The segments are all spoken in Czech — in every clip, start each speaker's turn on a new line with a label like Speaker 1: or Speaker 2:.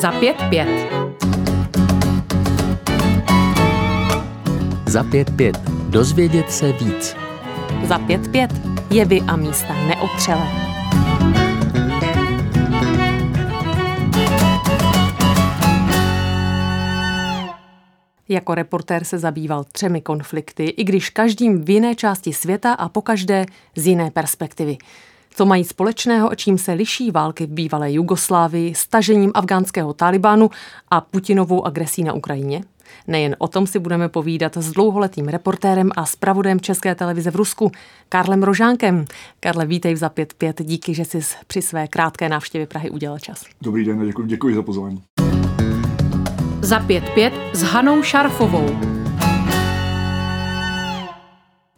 Speaker 1: Za pět pět.
Speaker 2: Za pět pět. Dozvědět se víc.
Speaker 1: Za pět pět. Jevy a místa neotřelé. Jako reportér se zabýval třemi konflikty, i když každým v jiné části světa a pokaždé z jiné perspektivy. Co mají společného a čím se liší války v bývalé Jugoslávii, stažením afgánského Talibánu a Putinovou agresí na Ukrajině? Nejen o tom si budeme povídat s dlouholetým reportérem a zpravodem České televize v Rusku, Karlem Rožánkem. Karle, vítej v za 5.5. Díky, že jsi při své krátké návštěvě Prahy udělal čas.
Speaker 3: Dobrý den a děkuji, děkuji za pozvání.
Speaker 1: Za 5.5 s Hanou Šarfovou.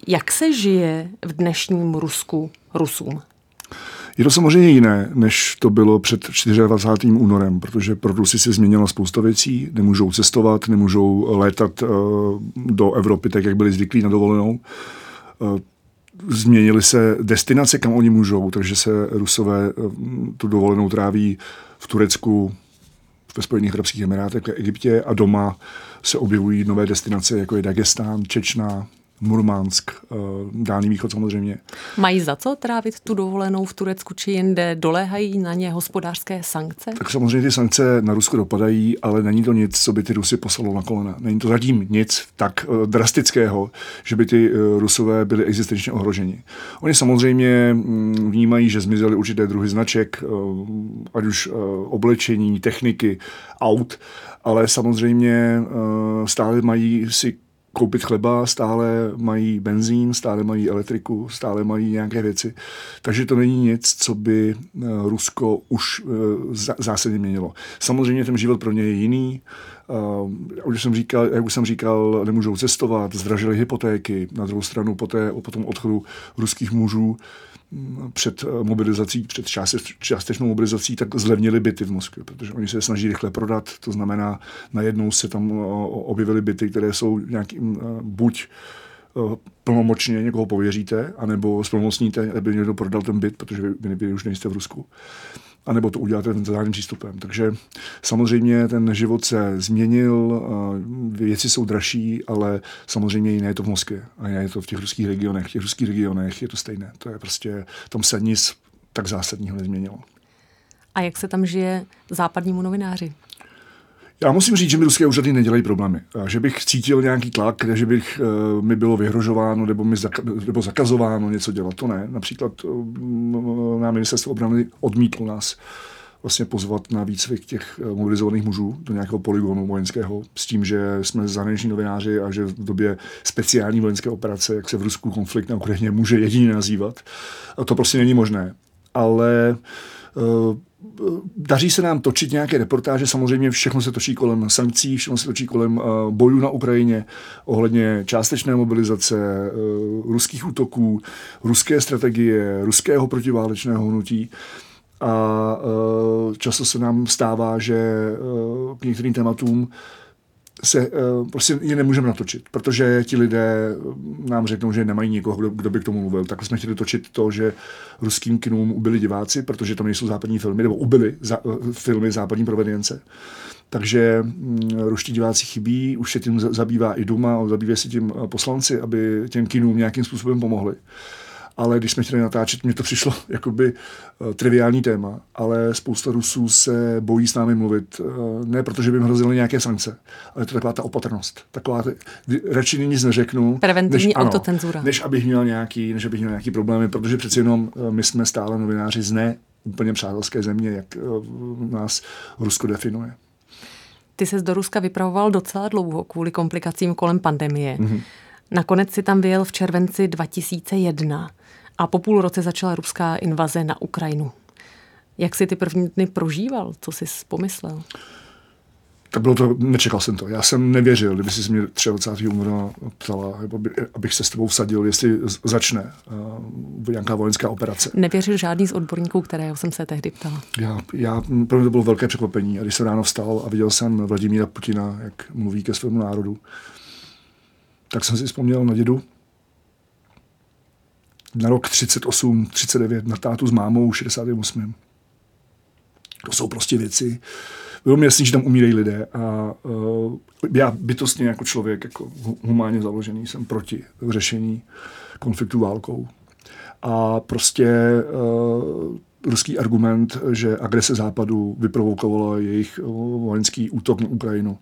Speaker 1: Jak se žije v dnešním Rusku Rusům?
Speaker 3: Je to samozřejmě jiné, než to bylo před 24. únorem, protože pro Rusy se změnila spousta věcí, nemůžou cestovat, nemůžou létat eh, do Evropy tak, jak byli zvyklí na dovolenou. Eh, změnily se destinace, kam oni můžou, takže se Rusové eh, tu dovolenou tráví v Turecku, ve Spojených Arabských Emirátech, v Egyptě a doma se objevují nové destinace, jako je Dagestán, Čečná, Murmansk, eh, Dálný východ samozřejmě.
Speaker 1: Mají za co trávit tu dovolenou v Turecku či jinde? Doléhají na ně hospodářské sankce?
Speaker 3: Tak samozřejmě ty sankce na Rusko dopadají, ale není to nic, co by ty Rusy poslalo na kolena. Není to zatím nic tak uh, drastického, že by ty uh, Rusové byli existenčně ohroženi. Oni samozřejmě um, vnímají, že zmizely určité druhy značek, ať už oblečení, techniky, aut, ale samozřejmě stále mají si koupit chleba, stále mají benzín, stále mají elektriku, stále mají nějaké věci. Takže to není nic, co by eh, Rusko už eh, zásadně měnilo. Samozřejmě ten život pro ně je jiný. Uh, už jsem říkal, jak už jsem říkal, nemůžou cestovat, zdražily hypotéky. Na druhou stranu po, té, po tom odchodu ruských mužů před eh, mobilizací, před částečnou mobilizací, tak zlevnili byty v Moskvě, protože oni se snaží rychle prodat, to znamená, najednou se tam eh, objevily byty, které jsou nějakým eh, buď plnomočně někoho pověříte, anebo splnomocníte, aby někdo prodal ten byt, protože vy, vy už nejste v Rusku anebo to ten zadáným přístupem. Takže samozřejmě ten život se změnil, věci jsou dražší, ale samozřejmě jiné je to v Moskvě a jiné je to v těch ruských regionech. V těch ruských regionech je to stejné. To je prostě, tam se nic tak zásadního nezměnilo.
Speaker 1: A jak se tam žije západnímu novináři?
Speaker 3: Já musím říct, že mi ruské úřady nedělají problémy. Že bych cítil nějaký tlak, že bych uh, mi bylo vyhrožováno nebo mi zaka- nebo zakazováno něco dělat, to ne. Například uh, na ministerstvo obrany odmítlo nás vlastně pozvat na výcvik těch uh, mobilizovaných mužů do nějakého poligonu vojenského s tím, že jsme zahraniční novináři a že v době speciální vojenské operace, jak se v Rusku konflikt na Ukrajině může jedině nazývat, a to prostě není možné. Ale daří se nám točit nějaké reportáže, samozřejmě všechno se točí kolem sankcí, všechno se točí kolem uh, bojů na Ukrajině, ohledně částečné mobilizace, uh, ruských útoků, ruské strategie, ruského protiválečného hnutí. A uh, často se nám stává, že k některým tématům se uh, prostě je nemůžeme natočit, protože ti lidé nám řeknou, že nemají nikoho, kdo, kdo by k tomu mluvil. Tak jsme chtěli točit to, že ruským kinům ubili diváci, protože to nejsou západní filmy, nebo ubili za, uh, filmy západní provenience. Takže um, ruští diváci chybí, už se tím zabývá i Duma, zabývá se tím poslanci, aby těm kinům nějakým způsobem pomohli ale když jsme chtěli natáčet, mně to přišlo jakoby uh, triviální téma, ale spousta Rusů se bojí s námi mluvit, uh, ne protože by jim hrozily nějaké sankce, ale je to taková ta opatrnost. Taková, ty, radši nic neřeknu,
Speaker 1: Preventivní
Speaker 3: než,
Speaker 1: autocenzura.
Speaker 3: Ano, než abych měl nějaký, než abych měl nějaký problémy, protože přeci jenom uh, my jsme stále novináři z ne úplně přátelské země, jak nás Rusko definuje.
Speaker 1: Ty se do Ruska vypravoval docela dlouho kvůli komplikacím kolem pandemie. Mm-hmm. Nakonec si tam vyjel v červenci 2001 a po půl roce začala ruská invaze na Ukrajinu. Jak si ty první dny prožíval? Co jsi pomyslel?
Speaker 3: Tak bylo to, nečekal jsem to. Já jsem nevěřil, kdyby si mě 23. února ptala, abych se s tebou vsadil, jestli začne uh, nějaká vojenská operace.
Speaker 1: Nevěřil žádný z odborníků, kterého jsem se tehdy ptala.
Speaker 3: Já, já, pro mě to bylo velké překvapení. A když jsem ráno vstal a viděl jsem Vladimíra Putina, jak mluví ke svému národu, tak jsem si vzpomněl na dědu, na rok 38, 39, na tátu s mámou 68. To jsou prostě věci. bylo mi jasný, že tam umírají lidé a uh, já bytostně jako člověk, jako humánně založený, jsem proti řešení konfliktu válkou. A prostě uh, ruský argument, že agrese západu vyprovokovala jejich vojenský útok na Ukrajinu,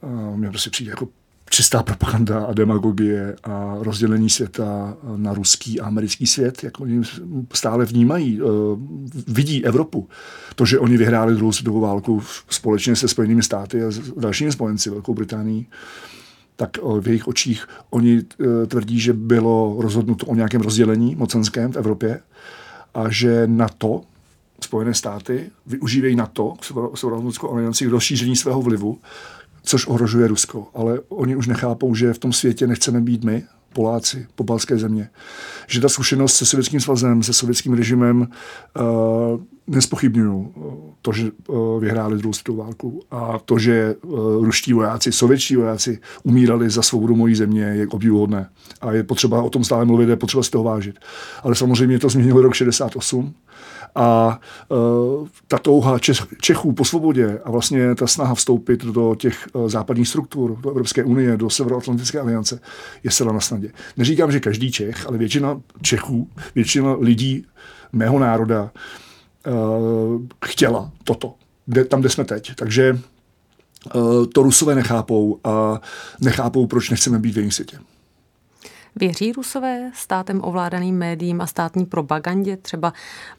Speaker 3: uh, mě prostě přijde jako čistá propaganda a demagogie a rozdělení světa na ruský a americký svět, jak oni stále vnímají, vidí Evropu. To, že oni vyhráli druhou světovou válku společně se Spojenými státy a dalšími spojenci, Velkou Británií, tak v jejich očích oni e, tvrdí, že bylo rozhodnuto o nějakém rozdělení mocenském v Evropě a že NATO, Spojené státy, využívají NATO, Severoatlantickou alianci k rozšíření svého vlivu což ohrožuje Rusko. Ale oni už nechápou, že v tom světě nechceme být my, Poláci, pobalské země. Že ta zkušenost se Sovětským svazem, se sovětským režimem uh, nespochybňují to, že uh, vyhráli druhou světovou válku a to, že uh, ruští vojáci, sovětští vojáci umírali za svobodu mojí země, je obdivuhodné. A je potřeba o tom stále mluvit, je potřeba si toho vážit. Ale samozřejmě to změnilo rok 68 a ta touha Čech, Čechů po svobodě a vlastně ta snaha vstoupit do těch západních struktur, do Evropské unie, do Severoatlantické aliance, je sela na snadě. Neříkám, že každý Čech, ale většina Čechů, většina lidí mého národa chtěla toto, kde, tam, kde jsme teď. Takže uh, to Rusové nechápou a nechápou, proč nechceme být v jejím světě.
Speaker 1: Věří Rusové státem ovládaným médiím a státní propagandě třeba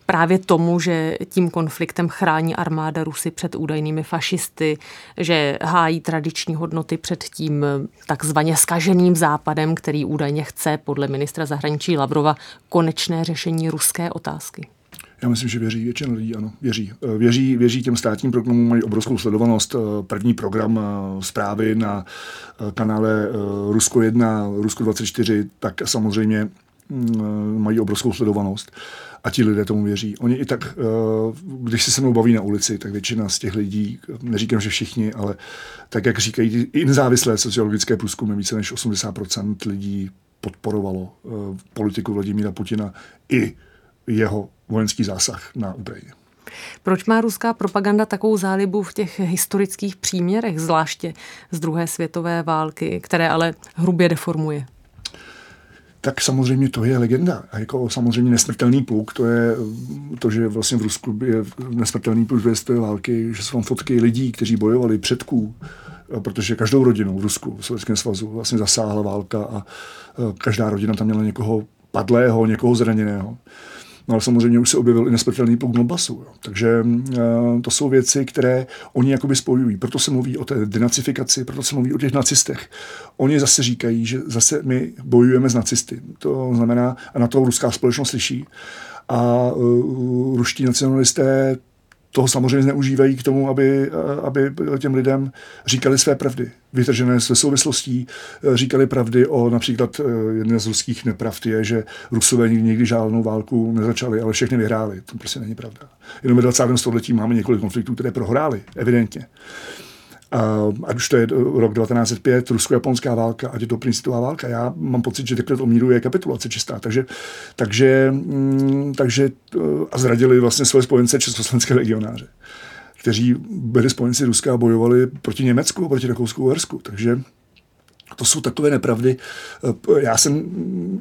Speaker 1: právě tomu, že tím konfliktem chrání armáda Rusy před údajnými fašisty, že hájí tradiční hodnoty před tím takzvaně skaženým západem, který údajně chce podle ministra zahraničí Lavrova konečné řešení ruské otázky?
Speaker 3: Já myslím, že věří, většina lidí ano, věří. Eh, věří, věří těm státním programům, mají obrovskou sledovanost. Eh, první program eh, zprávy na kanále Rusko 1, Rusko 24, tak samozřejmě mm, mají obrovskou sledovanost a ti lidé tomu věří. Oni i tak, když se se mnou baví na ulici, tak většina z těch lidí, neříkám, že všichni, ale tak, jak říkají i nezávislé sociologické průzkumy, více než 80% lidí podporovalo politiku Vladimíra Putina i jeho vojenský zásah na Ukrajině.
Speaker 1: Proč má ruská propaganda takovou zálibu v těch historických příměrech, zvláště z druhé světové války, které ale hrubě deformuje?
Speaker 3: tak samozřejmě to je legenda. A jako samozřejmě nesmrtelný pluk, to je to, že vlastně v Rusku je nesmrtelný pluk druhé světové války, že jsou tam fotky lidí, kteří bojovali předků, protože každou rodinu v Rusku, v Sovětském svazu vlastně zasáhla válka a každá rodina tam měla někoho padlého, někoho zraněného. No ale samozřejmě už se objevil i nesmrtelný pluk Donbasu. Jo. Takže uh, to jsou věci, které oni jakoby spojují. Proto se mluví o té denacifikaci, proto se mluví o těch nacistech. Oni zase říkají, že zase my bojujeme s nacisty. To znamená, a na to ruská společnost slyší. A uh, ruští nacionalisté toho samozřejmě zneužívají k tomu, aby, aby těm lidem říkali své pravdy, vytržené ze souvislostí, říkali pravdy o například eh, jedné z ruských nepravd je, že Rusové nikdy žádnou válku nezačali, ale všechny vyhráli. To prostě není pravda. Jenom ve 20. století máme několik konfliktů, které prohráli, evidentně. Ať už to je rok 1905, rusko-japonská válka, ať je to principová válka. Já mám pocit, že dekret o míru je kapitulace čistá. Takže, takže, mm, takže uh, a zradili vlastně své spojence československé legionáře, kteří byli spojenci Ruska a bojovali proti Německu, proti Rakousku a. Takže to jsou takové nepravdy. Já jsem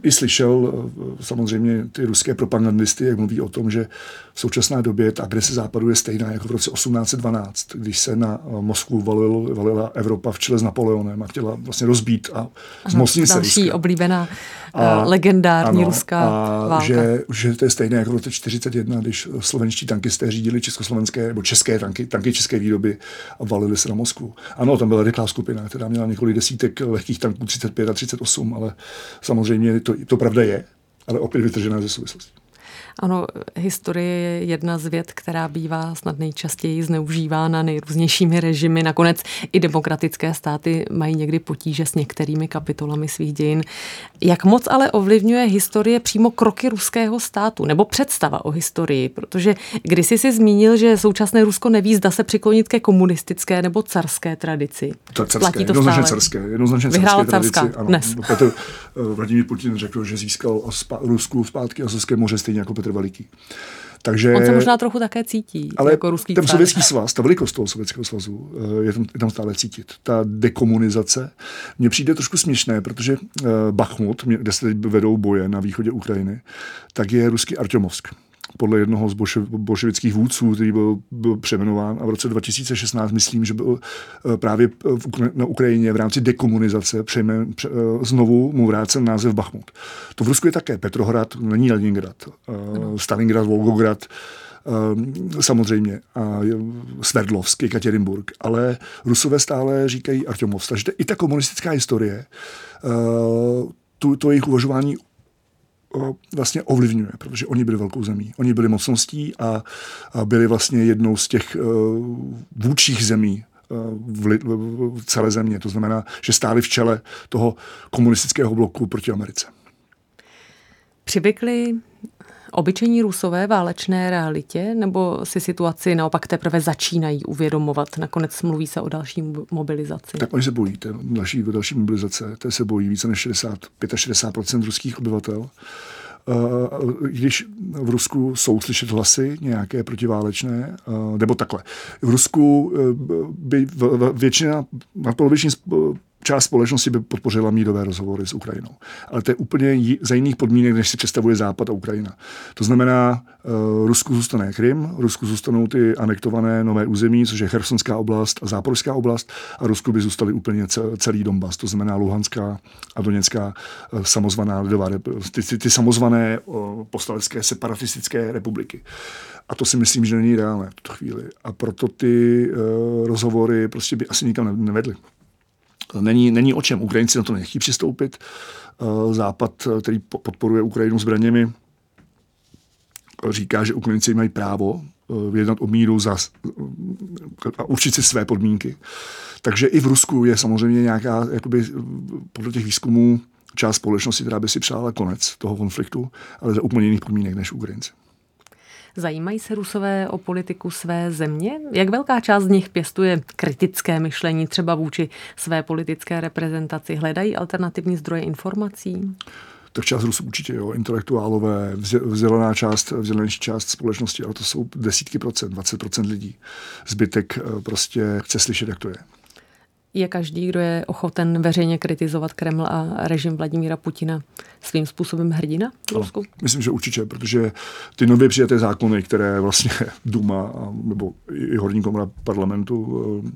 Speaker 3: i slyšel samozřejmě ty ruské propagandisty, jak mluví o tom, že v současné době ta agrese západu je stejná jako v roce 1812, když se na Moskvu valil, valila Evropa v čele s Napoleonem a chtěla vlastně rozbít a zmocnit se
Speaker 1: Další Ruska. oblíbená a, legendární ano, ruská a válka.
Speaker 3: Že, že to je stejné jako v roce 41, když slovenští tankisté řídili československé nebo české tanky, tanky české výroby a valili se na Moskvu. Ano, tam byla rychlá skupina, která měla několik desítek lehkých tanků 35 a 38, ale samozřejmě to, to pravda je, ale opět vytržená ze souvislosti.
Speaker 1: Ano, historie je jedna z věd, která bývá snad nejčastěji zneužívána nejrůznějšími režimy. Nakonec i demokratické státy mají někdy potíže s některými kapitolami svých dějin. Jak moc ale ovlivňuje historie přímo kroky ruského státu nebo představa o historii? Protože kdysi si zmínil, že současné Rusko neví, zda se přiklonit ke komunistické nebo carské tradici.
Speaker 3: Carské, Platí to jednoznačně carské. Jednoznačně
Speaker 1: Vyhrála carská
Speaker 3: tradici, ano.
Speaker 1: dnes.
Speaker 3: Petr, uh, Vladimír Putin řekl, že získal Rusku zpátky Azovské moře stejně jako Petr Veliký. Takže,
Speaker 1: On se možná trochu také cítí,
Speaker 3: ale
Speaker 1: jako ruský
Speaker 3: ten sovětský svaz, ta velikost toho sovětského svazu eh, je tam, je tam stále cítit. Ta dekomunizace mně přijde trošku směšné, protože uh, Bachmut, kde se teď vedou boje na východě Ukrajiny, tak je ruský Artyomovsk podle jednoho z bolše, bolševických vůdců, který byl, byl přeměnován a v roce 2016 myslím, že byl eh, právě v, na Ukrajině v rámci dekomunizace přejme, pře, eh, znovu mu vrácen název Bachmut. To v Rusku je také Petrohrad, není Leningrad, eh, Stalingrad, Volgograd, samozřejmě, a Sverdlovsk, Ekaterinburg, ale Rusové stále říkají Artyomovsk. Takže i ta komunistická historie tu, to jejich uvažování vlastně ovlivňuje, protože oni byli velkou zemí. Oni byli mocností a, byli vlastně jednou z těch uh, vůdčích zemí uh, v, celé země. To znamená, že stáli v čele toho komunistického bloku proti Americe.
Speaker 1: Přivykli obyčejní rusové válečné realitě, nebo si situaci naopak teprve začínají uvědomovat? Nakonec mluví se o další mo- mobilizaci.
Speaker 3: Tak oni se bojí té další, další mobilizace, té se bojí více než 60, 65% ruských obyvatel. Uh, když v Rusku jsou slyšet hlasy nějaké protiválečné, uh, nebo takhle. V Rusku by většina, nadpoloviční sp- část společnosti by podpořila mírové rozhovory s Ukrajinou. Ale to je úplně za jiných podmínek, než si představuje Západ a Ukrajina. To znamená, uh, Rusku zůstane Krym, Rusku zůstanou ty anektované nové území, což je Chersonská oblast a Záporská oblast, a Rusku by zůstaly úplně ce- celý Donbas, to znamená Luhanská a Doněcká uh, samozvaná lidová, ty, ty, ty samozvané uh, postalecké separatistické republiky. A to si myslím, že není reálné v tuto chvíli. A proto ty uh, rozhovory prostě by asi nikam ne- nevedly. Není, není o čem. Ukrajinci na to nechtějí přistoupit. Eh, Západ, eh, který po- podporuje Ukrajinu zbraněmi, říká, že Ukrajinci mají právo eh, jednat o míru za, a určit si své podmínky. Takže i v Rusku je samozřejmě nějaká, jakoby, podle těch výzkumů, část společnosti, která by si přála konec toho konfliktu, ale za úplně jiných podmínek než Ukrajinci.
Speaker 1: Zajímají se Rusové o politiku své země? Jak velká část z nich pěstuje kritické myšlení třeba vůči své politické reprezentaci? Hledají alternativní zdroje informací?
Speaker 3: Tak část Rusů určitě, jo, intelektuálové, vzdělaná část, vzdělanější část společnosti, ale to jsou desítky procent, 20 procent lidí. Zbytek eh, prostě chce slyšet, jak to je.
Speaker 1: Je každý, kdo je ochoten veřejně kritizovat Kreml a režim Vladimíra Putina svým způsobem hrdina v Rusku?
Speaker 3: Myslím, že určitě, protože ty nově přijaté zákony, které vlastně Duma nebo i horní komora parlamentu uh, uh,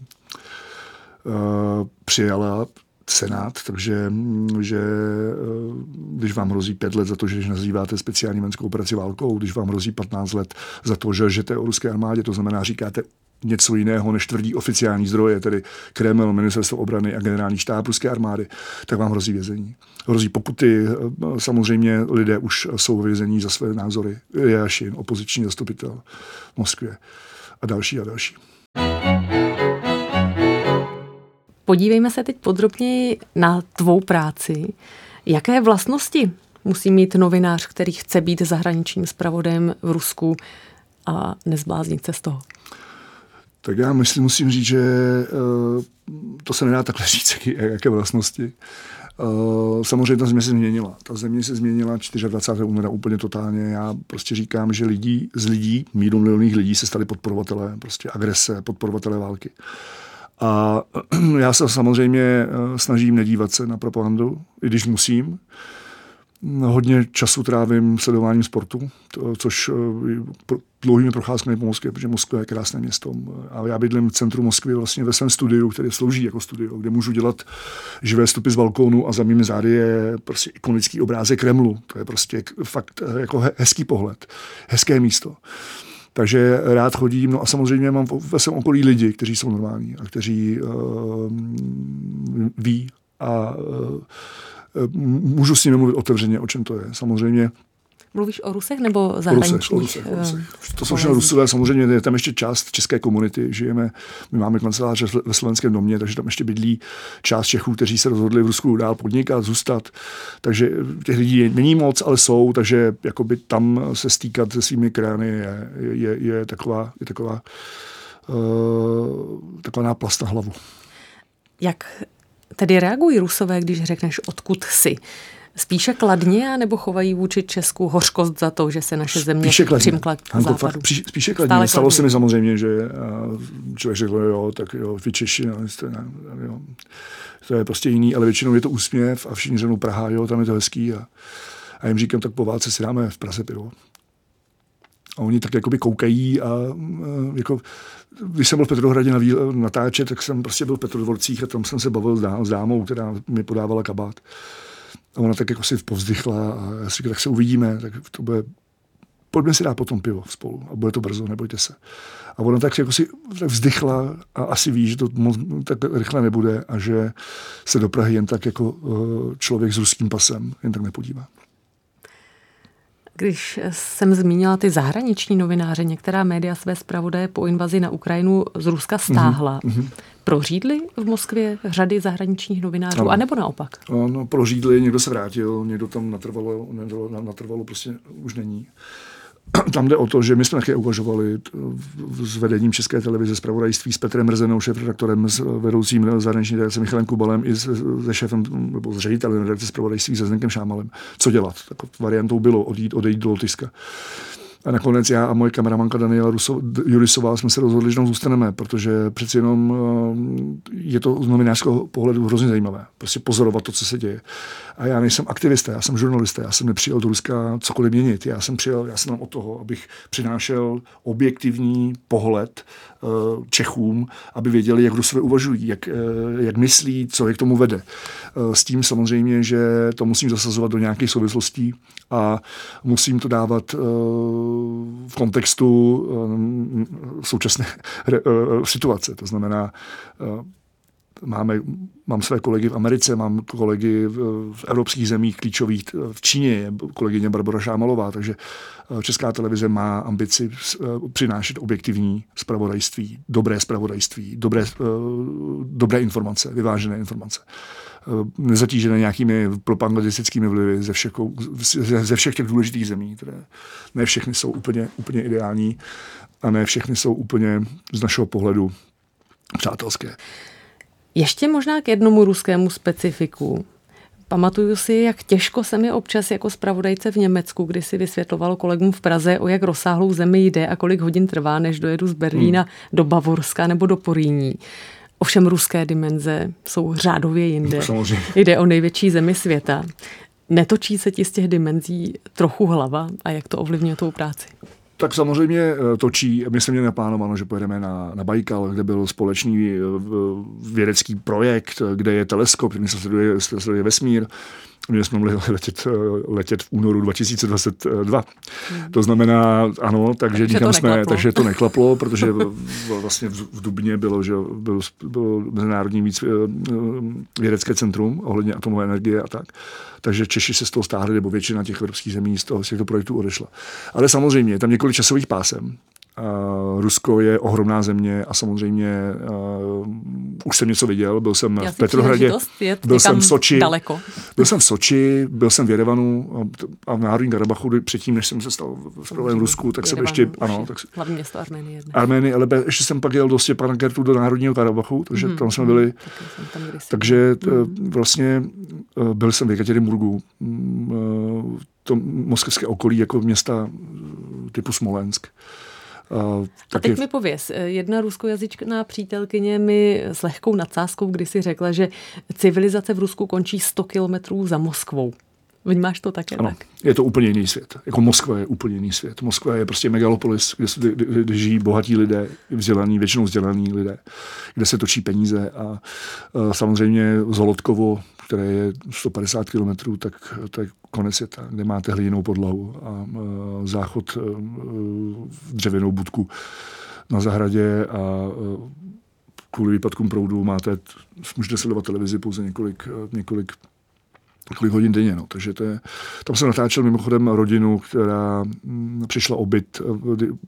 Speaker 3: přijala Senát, takže že uh, když vám hrozí pět let za to, že nazýváte speciální vojenskou operaci válkou, když vám hrozí 15 let za to, že lžete o ruské armádě, to znamená, říkáte něco jiného, než tvrdí oficiální zdroje, tedy Kreml, ministerstvo obrany a generální štáb ruské armády, tak vám hrozí vězení. Hrozí pokuty, eh, samozřejmě lidé už jsou vězení za své názory. Jašin, opoziční zastupitel v Moskvě a další a další.
Speaker 1: Podívejme se teď podrobněji na tvou práci. Jaké vlastnosti musí mít novinář, který chce být zahraničním zpravodajem v Rusku a nezbláznit se z toho?
Speaker 3: Tak já myslím, musím říct, že uh, to se nedá takhle říct, jaké, vlastnosti. Uh, samozřejmě ta země se změnila. Ta země se změnila 24. února úplně totálně. Já prostě říkám, že lidí z lidí, milioných lidí se stali podporovatelé prostě agrese, podporovatelé války. A já se samozřejmě eh, snažím nedívat se na propagandu, i když musím. Hodně času trávím sledováním sportu, což eh, dlouhými procházkami po Moskvě, protože Moskva je krásné město. A já bydlím v centru Moskvy vlastně ve svém studiu, který slouží jako studio, kde můžu dělat živé stupy z balkónu a za mými zády je prostě ikonický obrázek Kremlu. To je prostě fakt eh, jako hezký pohled, hezké místo. Takže rád chodím, no a samozřejmě mám ve svém okolí lidi, kteří jsou normální a kteří uh, ví a uh, můžu s nimi mluvit otevřeně, o čem to je. Samozřejmě
Speaker 1: Mluvíš o Rusech nebo zahraničních?
Speaker 3: O Rusech, o Rusech, o Rusech. To jsou všechno Rusové, samozřejmě je tam ještě část české komunity, žijeme, my máme kanceláře ve Slovenském domě, takže tam ještě bydlí část Čechů, kteří se rozhodli v Rusku dál podnikat, zůstat. Takže těch lidí není moc, ale jsou, takže jakoby tam se stýkat se svými krány je, je, je taková, je taková, uh, taková náplast na hlavu.
Speaker 1: Jak tedy reagují Rusové, když řekneš, odkud jsi? Spíše kladně, nebo chovají vůči Česku hořkost za to, že se naše země
Speaker 3: spíše kladně.
Speaker 1: přimkla k
Speaker 3: Hanko,
Speaker 1: západu?
Speaker 3: fakt, spíše kladně. Stále Stalo kladně. se mi samozřejmě, že člověk řekl, jo, tak jo, vy Češi, no, jste, jo, to je prostě jiný, ale většinou je to úsměv a všichni řeknou Praha, jo, tam je to hezký a, a jim říkám, tak po válce si dáme v Praze pivo. A oni tak jakoby koukají a, a jako, když jsem byl v Petrohradě na natáčet, tak jsem prostě byl v Petrodvorcích a tam jsem se bavil s dámou, která mi podávala kabát. A ona tak jako si povzdychla a já si říkal, tak se uvidíme, tak to bude, pojďme si dát potom pivo spolu a bude to brzo, nebojte se. A ona tak jako si tak vzdychla a asi ví, že to moc, tak rychle nebude a že se do Prahy jen tak jako eh, člověk s ruským pasem jen tak nepodívá.
Speaker 1: Když jsem zmínila ty zahraniční novináře, některá média své zpravodaje po invazi na Ukrajinu z Ruska stáhla. Mm-hmm. Prořídli v Moskvě řady zahraničních novinářů, ano. anebo naopak?
Speaker 3: Ano, prořídli, někdo se vrátil, někdo tam natrvalo, natrvalo, natrvalo prostě už není tam jde o to, že my jsme také uvažovali s vedením České televize, zpravodajství s Petrem Mrzenou, šéf-redaktorem, s vedoucím zahraniční redakce Michalem Kubalem i se šéfem nebo s ředitelem redakce zpravodajství se Zdenkem Šámalem. Co dělat? Tak variantou bylo odjít, odejít do Lotyska. A nakonec já a moje kameramanka Daniela Ruso, Jurisová jsme se rozhodli, že tam zůstaneme, protože přeci jenom eh, je to z novinářského pohledu hrozně zajímavé. Prostě pozorovat to, co se děje. A já nejsem aktivista, já jsem žurnalista, já jsem nepřijel do Ruska cokoliv měnit. Já jsem přijel, já jsem tam od toho, abych přinášel objektivní pohled Čechům, aby věděli, jak Rusové uvažují, jak, uh, jak myslí, co je k tomu vede. Uh, s tím samozřejmě, že to musím zasazovat do nějakých souvislostí a musím to dávat v kontextu současné situace. To znamená, máme, mám své kolegy v Americe, mám kolegy v, v evropských zemích klíčových, v Číně je kolegyně Barbara Šámalová, takže eh, Česká televize má ambici eh, přinášet objektivní spravodajství, dobré spravodajství, dobré, eh, dobré informace, vyvážené informace nezatížené nějakými propagandistickými vlivy ze všech, ze všech těch důležitých zemí, které ne všechny jsou úplně, úplně ideální a ne všechny jsou úplně z našeho pohledu přátelské.
Speaker 1: Ještě možná k jednomu ruskému specifiku. Pamatuju si, jak těžko se mi občas jako zpravodajce v Německu, kdy si vysvětlovalo kolegům v Praze, o jak rozsáhlou zemi jde a kolik hodin trvá, než dojedu z Berlína hmm. do Bavorska nebo do Poríní. Ovšem ruské dimenze jsou řádově jinde.
Speaker 3: Samozřejmě.
Speaker 1: Jde o největší zemi světa. Netočí se ti z těch dimenzí trochu hlava a jak to ovlivňuje tou práci?
Speaker 3: Tak samozřejmě eh, točí, my jsme měli naplánováno, že pojedeme na, na Baikal, kde byl společný eh, vědecký projekt, kde je teleskop, který se sleduje, sleduje vesmír. My jsme mohli letět, eh, letět v únoru 2022. Hmm. To znamená, ano, takže, takže, to jsme, takže to neklaplo, protože vlastně v, Dubně bylo, že byl, byl mezinárodní víc vědecké centrum ohledně atomové energie a tak. Takže Češi se z toho stáhli, nebo většina těch evropských zemí z, toho, z těchto projektů odešla. Ale samozřejmě je tam několik časových pásem. Uh, Rusko je ohromná země a samozřejmě uh, už jsem něco viděl, byl jsem Já v Petrohradě, byl jsem v Soči,
Speaker 1: daleko.
Speaker 3: byl jsem v Soči, byl jsem v Jerevanu a v Národním Karabachu předtím, než jsem se stal v Rusku, tak jsem ještě, ano, tak,
Speaker 1: hlavní město Arménie.
Speaker 3: Arménie, ale ještě jsem pak jel do Stěpana Gertu do Národního Karabachu, takže mm, tam jsme byli, mm, tam takže mm. vlastně byl jsem v Jekatěrinburgu, mm, to moskevské okolí jako města typu Smolensk.
Speaker 1: Uh, a teď mi pověz, jedna ruskojazyčná přítelkyně mi s lehkou nadsázkou kdysi řekla, že civilizace v Rusku končí 100 kilometrů za Moskvou. Vnímáš to také ano, tak?
Speaker 3: je to úplně jiný svět. Jako Moskva je úplně jiný svět. Moskva je prostě megalopolis, kde, kde, kde žijí bohatí lidé, vzdělaní, většinou vzdělaní lidé, kde se točí peníze a, a samozřejmě Zolotkovo, které je 150 kilometrů, tak to je konec světa, kde máte hliněnou podlahu a, a záchod a, v dřevěnou budku na zahradě a, a kvůli výpadkům proudu máte, můžete sledovat televizi pouze několik, několik kolik hodin denně. No. Takže to je, tam jsem natáčel mimochodem rodinu, která přišla obyt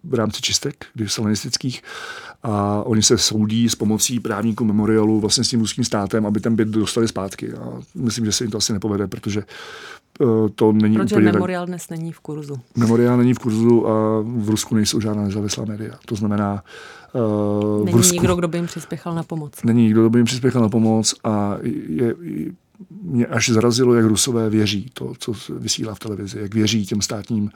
Speaker 3: v rámci čistek, kdy salinistických a oni se soudí s pomocí právníků memorialu vlastně s tím ruským státem, aby ten byt dostali zpátky. A myslím, že se jim to asi nepovede, protože eh, to není
Speaker 1: Protože
Speaker 3: úplně
Speaker 1: memoriál tak... dnes není v kurzu.
Speaker 3: Memoriál není v kurzu a v Rusku nejsou žádná nezávislá média. To znamená,
Speaker 1: uh, není v Rusku, nikdo, kdo by jim přispěchal na pomoc.
Speaker 3: Není nikdo, kdo by jim přispěchal na pomoc a je, mě až zarazilo, jak Rusové věří to, co vysílá v televizi, jak věří těm státním,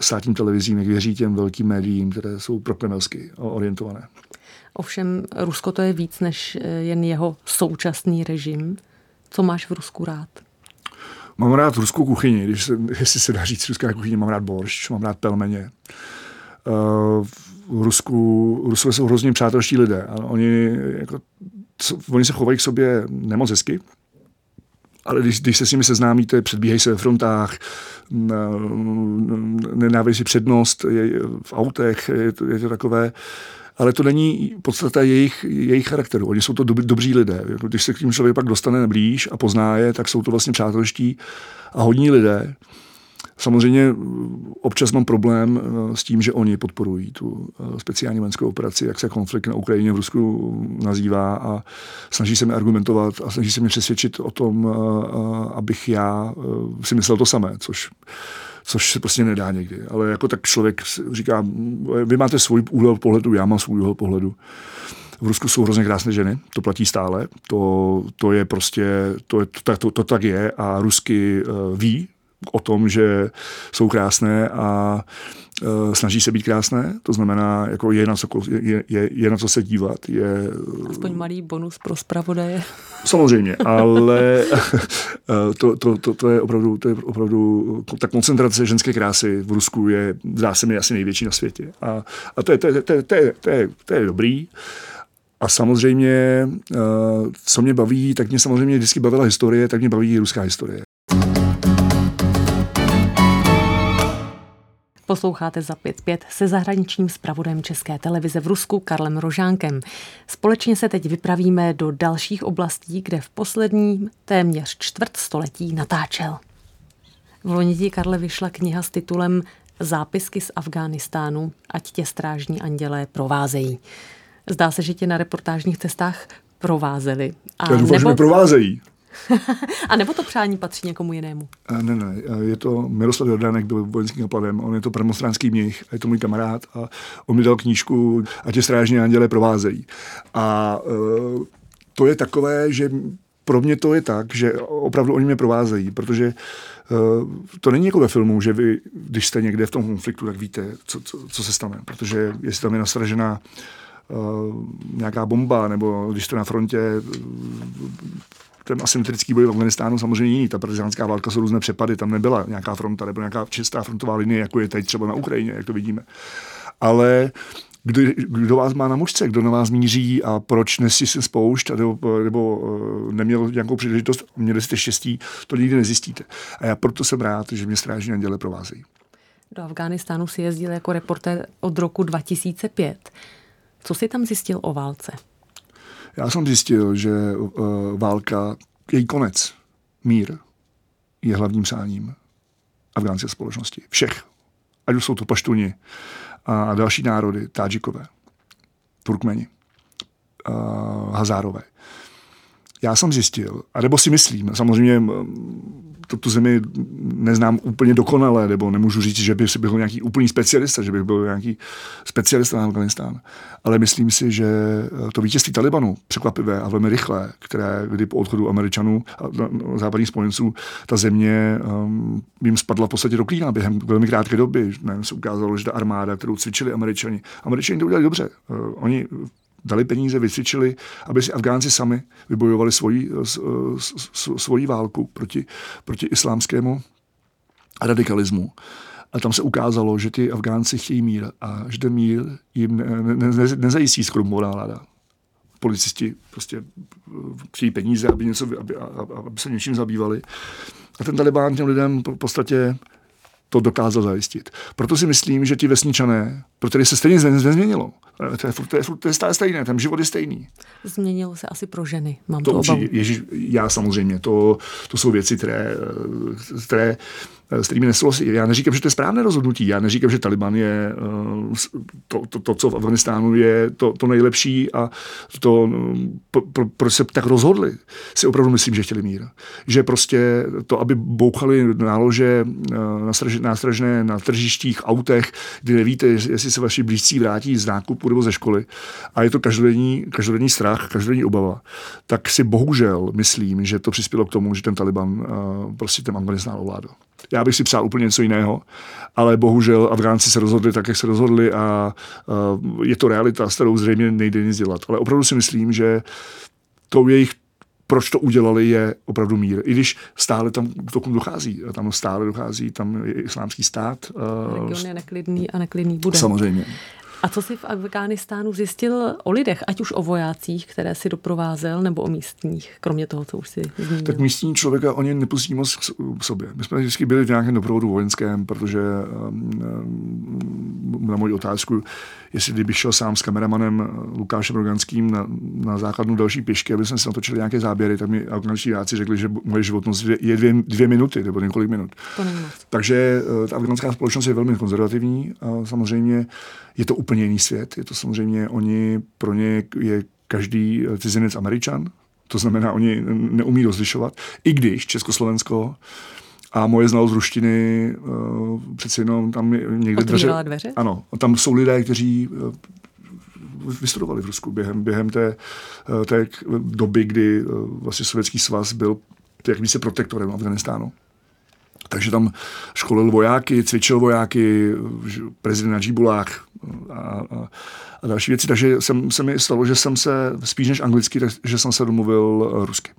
Speaker 3: státním televizím, jak věří těm velkým médiím, které jsou prokremelsky orientované.
Speaker 1: Ovšem Rusko to je víc než eh, jen jeho současný režim. Co máš v Rusku rád?
Speaker 3: Mám rád ruskou kuchyni, když se, jestli se dá říct ruská kuchyně, mám rád boršč, mám rád pelmeně. Uh, v Rusku, Rusové jsou hrozně přátelští lidé. A oni, jako, co, oni se chovají k sobě nemoc hezky, ale když, když se s nimi seznámíte, předbíhají se ve frontách, nedávají si přednost je, v autech, je to, je to takové, ale to není podstata jejich, jejich charakteru. Oni jsou to dob, dobří lidé. Když se k tím člověk pak dostane blíž a pozná je, tak jsou to vlastně přátelští a hodní lidé. Samozřejmě občas mám problém eh, s tím, že oni podporují tu eh, speciální vojenskou operaci, jak se konflikt na Ukrajině v Rusku nazývá a snaží se mi argumentovat a snaží se mi přesvědčit o tom, eh, abych já si myslel to samé, což což se prostě nedá někdy. Ale jako tak člověk říká, vy máte svůj úhel pohledu, já mám svůj úhel pohledu. V Rusku jsou hrozně krásné ženy, to platí stále, to, to je prostě, to, to, to, to tak je a rusky uh, ví, o tom, že jsou krásné a uh, snaží se být krásné, to znamená, jako je na co, je, je, je na co se dívat. Je,
Speaker 1: Aspoň malý bonus pro zpravodaje.
Speaker 3: Samozřejmě, ale to, to, to, to, je opravdu, to je opravdu, ta koncentrace ženské krásy v Rusku je, zdá se mi, asi největší na světě. A, a to, je, to, je, to, je, to, je, to, je, to je dobrý. A samozřejmě, co mě baví, tak mě samozřejmě vždycky bavila historie, tak mě baví ruská historie.
Speaker 1: Posloucháte za 5.5 se zahraničním zpravodajem České televize v Rusku Karlem Rožánkem. Společně se teď vypravíme do dalších oblastí, kde v posledním téměř čtvrt století natáčel. V loni Karle vyšla kniha s titulem Zápisky z Afghánistánu, ať tě strážní andělé provázejí. Zdá se, že tě na reportážních cestách provázeli.
Speaker 3: A Já doufám, nebo... že mě provázejí.
Speaker 1: a nebo to přání patří někomu jinému?
Speaker 3: A ne, ne, je to Miroslav Jordánek, byl vojenským kapladem, on je to premonstránský mnich, je to můj kamarád a on mi dal knížku a tě strážní anděle provázejí. A uh, to je takové, že pro mě to je tak, že opravdu oni mě provázejí, protože uh, to není jako ve filmu, že vy, když jste někde v tom konfliktu, tak víte, co, co, co se stane. Protože jestli tam je nasražená uh, nějaká bomba, nebo když jste na frontě, ten asymetrický boj v Afganistánu samozřejmě jiný. Ta partizánská válka jsou různé přepady, tam nebyla nějaká fronta nebo nějaká čistá frontová linie, jako je teď třeba na Ukrajině, jak to vidíme. Ale kdo, kdo vás má na mužce, kdo na vás míří a proč nesí se spoušť, nebo, nebo eh, neměl nějakou příležitost, měli jste štěstí, to nikdy nezjistíte. A já proto jsem rád, že mě strážní anděle provázejí.
Speaker 1: Do Afghánistánu si jezdil jako reportér od roku 2005. Co si tam zjistil o válce?
Speaker 3: Já jsem zjistil, že uh, válka, její konec, mír, je hlavním sáním afgánské společnosti. Všech. Ať už jsou to paštuni a další národy, Tádžikové, Turkmeni, uh, Hazárové. Já jsem zjistil, a nebo si myslím, samozřejmě to, tu zemi neznám úplně dokonale, nebo nemůžu říct, že bych byl nějaký úplný specialista, že bych byl nějaký specialista na Afganistán. Ale myslím si, že to vítězství Talibanu, překvapivé a velmi rychlé, které kdy po odchodu Američanů a západních spojenců ta země um, jim spadla v podstatě do klína během velmi krátké doby. Nevím, se ukázalo, že ta armáda, kterou cvičili Američani, Američani to udělali dobře. Uh, oni dali peníze, vycvičili, aby si Afgánci sami vybojovali svoji, svoji válku proti, proti islámskému radikalismu. A tam se ukázalo, že ty Afgánci chtějí mír a že ten mír jim ne, ne, ne, nezajistí skrumbová vláda. Policisti prostě chtějí peníze, aby, něco, aby, aby se něčím zabývali. A ten Talibán těm lidem v podstatě to dokázal zajistit. Proto si myslím, že ti vesničané, pro které se stejně nezměnilo, to je, to, je, to je stále stejné, ten život je stejný.
Speaker 1: Změnilo se asi pro ženy, mám
Speaker 3: to,
Speaker 1: to
Speaker 3: obavu. Ježiš, já samozřejmě, to, to jsou věci, které, které s kterými nesouhlasí. Já neříkám, že to je správné rozhodnutí. Já neříkám, že Taliban je eh, to, to, to co v Afganistánu je to, to nejlepší a to, proč pro, pro se tak rozhodli, si opravdu myslím, že chtěli mír. Že prostě to, aby bouchali nálože eh, nástražné na tržištích, autech, kdy nevíte, jestli se vaši blízcí vrátí z nákupu nástupu nebo ze školy a je to každodenní, každodenní strach, každodenní obava, tak si bohužel myslím, že to přispělo k tomu, že ten Taliban uh, prostě ten Afganistán ovládl. Já bych si přál úplně něco jiného, ale bohužel Afgánci se rozhodli tak, jak se rozhodli a uh, je to realita, s kterou zřejmě nejde nic dělat. Ale opravdu si myslím, že tou jejich proč to udělali, je opravdu mír. I když stále tam k tomu dochází. Tam stále dochází, tam je islámský stát.
Speaker 1: Region je neklidný a neklidný bude.
Speaker 3: Samozřejmě.
Speaker 1: A co si v Afghánistánu zjistil o lidech, ať už o vojácích, které si doprovázel, nebo o místních, kromě toho, co už si zmínil?
Speaker 3: Tak místní člověka oni nepustí moc k sobě. My jsme vždycky byli v nějakém doprovodu vojenském, protože um, na moji otázku, jestli kdybych šel sám s kameramanem eh, Lukášem Roganským na, na základnu další pěšky, aby jsme si natočili nějaké záběry, tak mi afgánští vojáci řekli, že moje životnost je dvě, dvě minuty nebo několik minut. Takže eh, ta afgánská společnost je velmi konzervativní a samozřejmě je to úplně jiný svět. Je to samozřejmě, oni, pro ně je každý cizinec američan, to znamená, oni neumí rozlišovat. I když Československo a moje znalost ruštiny uh, přeci jenom tam někde
Speaker 1: dveře. dveře.
Speaker 3: Ano, tam jsou lidé, kteří uh, vystudovali v Rusku během, během té, uh, té doby, kdy uh, vlastně Sovětský svaz byl jak se protektorem Afganistánu. Takže tam školil vojáky, cvičil vojáky, prezident na džibulách a, a, a další věci. Takže jsem, se mi stalo, že jsem se spíš než anglicky, že jsem se domluvil rusky.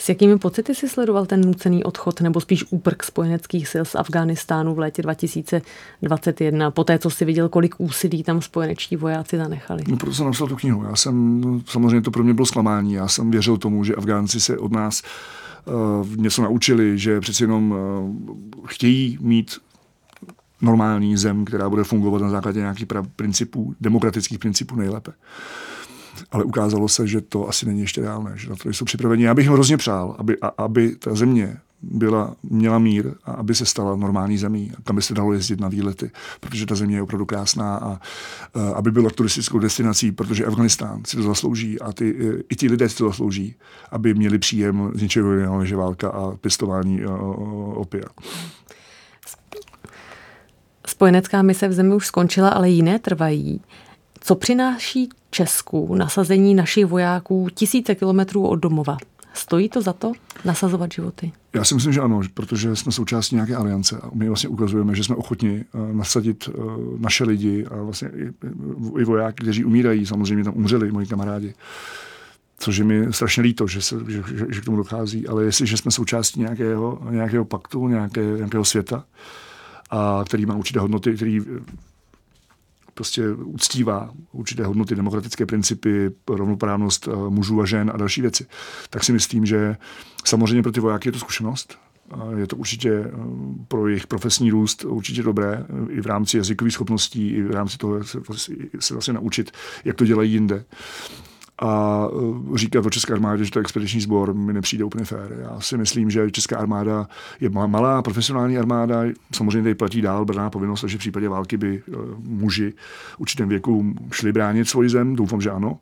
Speaker 1: S jakými pocity si sledoval ten nucený odchod nebo spíš úprk spojeneckých sil z Afghánistánu v létě 2021, po té, co si viděl, kolik úsilí tam spojenečtí vojáci zanechali?
Speaker 3: No, proto jsem napsal tu knihu. Já jsem, no, samozřejmě to pro mě bylo zklamání. Já jsem věřil tomu, že Afgánci se od nás uh, něco naučili, že přeci jenom uh, chtějí mít normální zem, která bude fungovat na základě nějakých principů, demokratických principů nejlépe. Ale ukázalo se, že to asi není ještě reálné, že na to jsou připraveni. Já bych jim hrozně přál, aby, a, aby ta země byla, měla mír a aby se stala normální zemí, kam by se dalo jezdit na výlety, protože ta země je opravdu krásná a, a aby byla turistickou destinací, protože Afganistán si to zaslouží a ty, i ti lidé si to zaslouží, aby měli příjem z ničeho jiného než válka a pěstování opia.
Speaker 1: Spojenecká mise v zemi už skončila, ale jiné trvají. Co přináší Česku nasazení našich vojáků tisíce kilometrů od domova? Stojí to za to nasazovat životy?
Speaker 3: Já si myslím, že ano, protože jsme součástí nějaké aliance a my vlastně ukazujeme, že jsme ochotni eh, nasadit eh, naše lidi a vlastně i vojáky, kteří umírají, samozřejmě tam umřeli moji kamarádi. Což je mi strašně líto, že, se, že, že, že k tomu dochází, ale jestliže jsme součástí nějakého, nějakého paktu, nějaké, nějakého světa, a který má určité hodnoty, který prostě uctívá určité hodnoty, demokratické principy, rovnoprávnost eh, mužů a žen a další věci. Tak si myslím, že samozřejmě pro ty vojáky je to zkušenost, je to určitě eh, pro jejich profesní růst určitě dobré, i v rámci jazykových schopností, i v rámci toho se, se vlastně naučit, jak to dělají jinde a e, říkat o České armádě, že to je expediční sbor, mi nepřijde úplně fér. Já si myslím, že Česká armáda je malá profesionální armáda, samozřejmě tady platí dál brná povinnost, že v případě války by e, muži v určitém věku šli bránit svoji zem, doufám, že ano.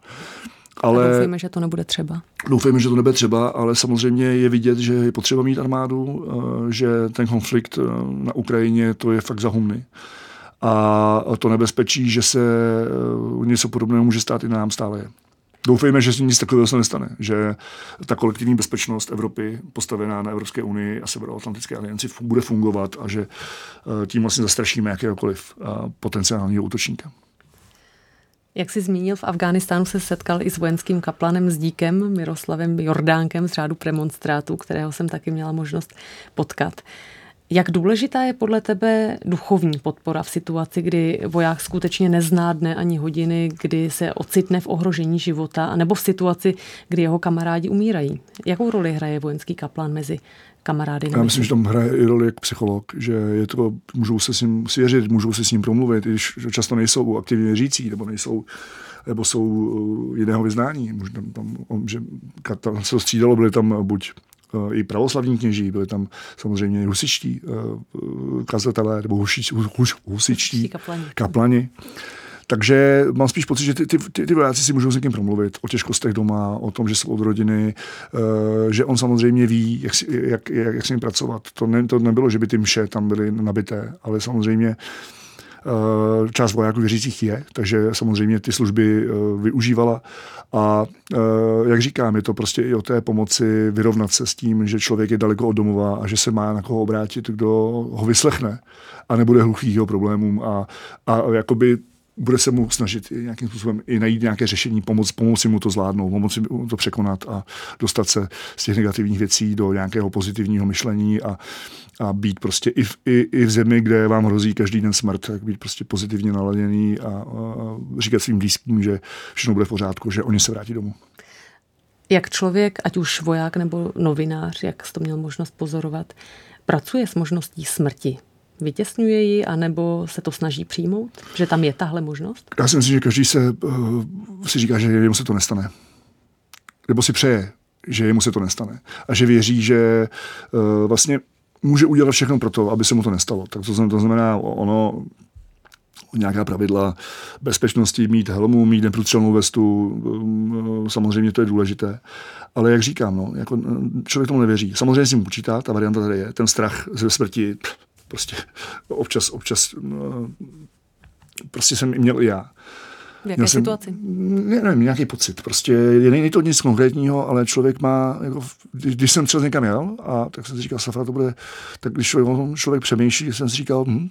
Speaker 1: Ale doufejme, že to nebude třeba.
Speaker 3: Doufejme, že to nebude třeba, ale samozřejmě je vidět, že je potřeba mít armádu, e, že ten konflikt na Ukrajině to je fakt zahumný. A to nebezpečí, že se něco podobného může stát i nám stále je. Doufejme, že nic takového se nestane, že ta kolektivní bezpečnost Evropy postavená na Evropské unii a Severoatlantické alianci bude fungovat a že eh, tím vlastně zastrašíme jakéhokoliv eh, potenciálního útočníka.
Speaker 1: Jak jsi zmínil, v Afghánistánu se setkal i s vojenským kaplanem Zdíkem, Miroslavem Jordánkem z řádu premonstrátů, kterého jsem taky měla možnost potkat. Jak důležitá je podle tebe duchovní podpora v situaci, kdy voják skutečně nezná dne ani hodiny, kdy se ocitne v ohrožení života, anebo v situaci, kdy jeho kamarádi umírají? Jakou roli hraje vojenský kaplan mezi kamarády?
Speaker 3: Já myslím, že tam hraje i roli jak psycholog, že je to, můžou se s ním svěřit, můžou se s ním promluvit, i když často nejsou aktivně věřící, nebo nejsou nebo jsou jiného vyznání. Možná tam, že tam se střídalo, byly tam buď Eh, i pravoslavní kněží, byli tam samozřejmě husičtí eh, kazatelé nebo husič, hus, husičtí kaplani. kaplani. Takže mám spíš pocit, že ty, ty, ty, ty vojáci si můžou s někým promluvit o těžkostech doma, o tom, že jsou od rodiny, uh, že on samozřejmě ví, jak, jak, jak, jak s ním pracovat. To, ne, to nebylo, že by ty mše tam byly nabité, ale samozřejmě část vojáků věřících je, takže samozřejmě ty služby využívala. A jak říkám, je to prostě i o té pomoci vyrovnat se s tím, že člověk je daleko od domova a že se má na koho obrátit, kdo ho vyslechne a nebude hluchý jeho problémům. A, a jakoby bude se mu snažit nějakým způsobem i najít nějaké řešení, pomoct, pomoci mu to zvládnout, pomoci mu to překonat a dostat se z těch negativních věcí do nějakého pozitivního myšlení a, a být prostě i v, i, i v zemi, kde vám hrozí každý den smrt, tak být prostě pozitivně naladěný a, a říkat svým blízkým, že všechno bude v pořádku, že oni se vrátí domů.
Speaker 1: Jak člověk, ať už voják nebo novinář, jak jsi to měl možnost pozorovat, pracuje s možností smrti vytěsňuje ji, anebo se to snaží přijmout? Že tam je tahle možnost?
Speaker 3: Já si myslím, že každý se, uh, si říká, že jemu se to nestane. Nebo si přeje, že jemu se to nestane. A že věří, že uh, vlastně může udělat všechno pro to, aby se mu to nestalo. Tak to, to znamená, ono nějaká pravidla bezpečnosti, mít helmu, mít neprůstřelnou vestu, um, samozřejmě to je důležité. Ale jak říkám, no, jako člověk tomu nevěří. Samozřejmě si mu počítá, ta varianta tady je, ten strach ze smrti, prostě občas, občas no, prostě jsem měl i já.
Speaker 1: V jaké situaci?
Speaker 3: Ne, nevím, nějaký pocit. Prostě není to nic konkrétního, ale člověk má, jako, když, když jsem třeba někam jel, a tak jsem si říkal, Safra, to bude, tak když člověk, člověk přemýšlí, jsem si říkal, hm,